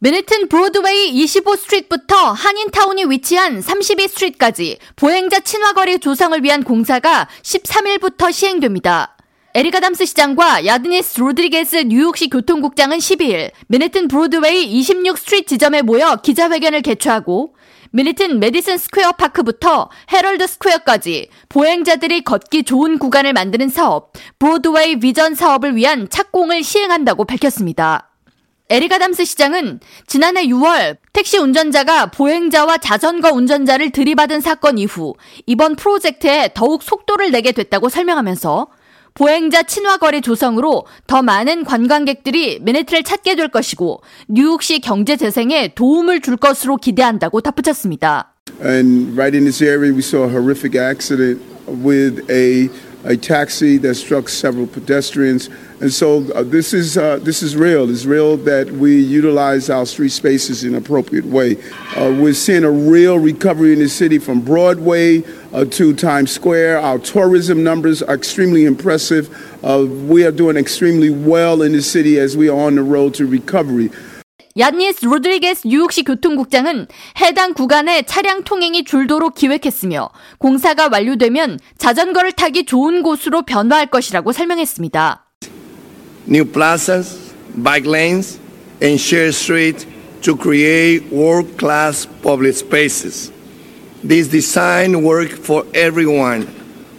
맨해튼 브로드웨이 25스트리트부터 한인타운이 위치한 32스트리트까지 보행자 친화거리 조성을 위한 공사가 13일부터 시행됩니다. 에릭 아담스 시장과 이다니스 로드리게스 뉴욕시 교통국장은 12일 맨해튼 브로드웨이 26스트리트 지점에 모여 기자회견을 개최하고 맨해튼 매디슨 스퀘어 파크부터 헤럴드 스퀘어까지 보행자들이 걷기 좋은 구간을 만드는 사업, 브로드웨이 비전 사업을 위한 착공을 시행한다고 밝혔습니다. 에리가담스 시장은 지난해 6월 택시 운전자가 보행자와 자전거 운전자를 들이받은 사건 이후 이번 프로젝트에 더욱 속도를 내게 됐다고 설명하면서 보행자 친화거리 조성으로 더 많은 관광객들이 맨해튼을 찾게 될 것이고 뉴욕시 경제 재생에 도움을 줄 것으로 기대한다고 덧붙였습니다. And right in this area we saw a horrific accident with a a taxi that struck several pedestrians. And so uh, this is uh, this is real. It's real that we utilize our street spaces in an appropriate way. Uh, we're seeing a real recovery in the city from Broadway uh, to Times Square. Our tourism numbers are extremely impressive. Uh, we are doing extremely well in the city as we are on the road to recovery. 얀니스 로드리게스 뉴욕시 교통국장은 해당 구간에 차량 통행이 줄도록 기획했으며 공사가 완료되면 자전거를 타기 좋은 곳으로 변화할 것이라고 설명했습니다. New plazas, bike lanes, and shared streets to create world-class public spaces. This design work for everyone,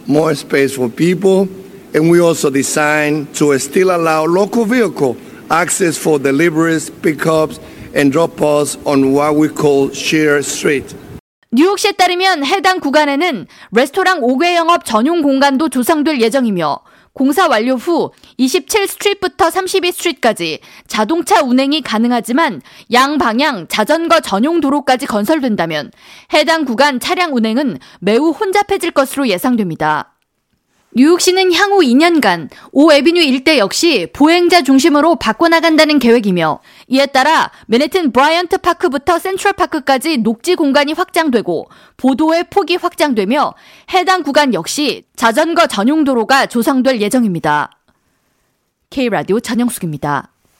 more space for people, and we also design to still allow local vehicle access for deliveries, pickups, and drop-offs on what we call share street. 뉴욕시에 따르면 해당 구간에는 레스토랑 5개 영업 전용 공간도 조성될 예정이며 공사 완료 후 27스트리트부터 32스트리트까지 자동차 운행이 가능하지만 양방향 자전거 전용 도로까지 건설된다면 해당 구간 차량 운행은 매우 혼잡해질 것으로 예상됩니다. 뉴욕시는 향후 2년간 오 애비뉴 일대 역시 보행자 중심으로 바꿔나간다는 계획이며 이에 따라 맨해튼 브라이언트 파크부터 센트럴 파크까지 녹지 공간이 확장되고 보도의 폭이 확장되며 해당 구간 역시 자전거 전용 도로가 조성될 예정입니다. K라디오 전영숙입니다.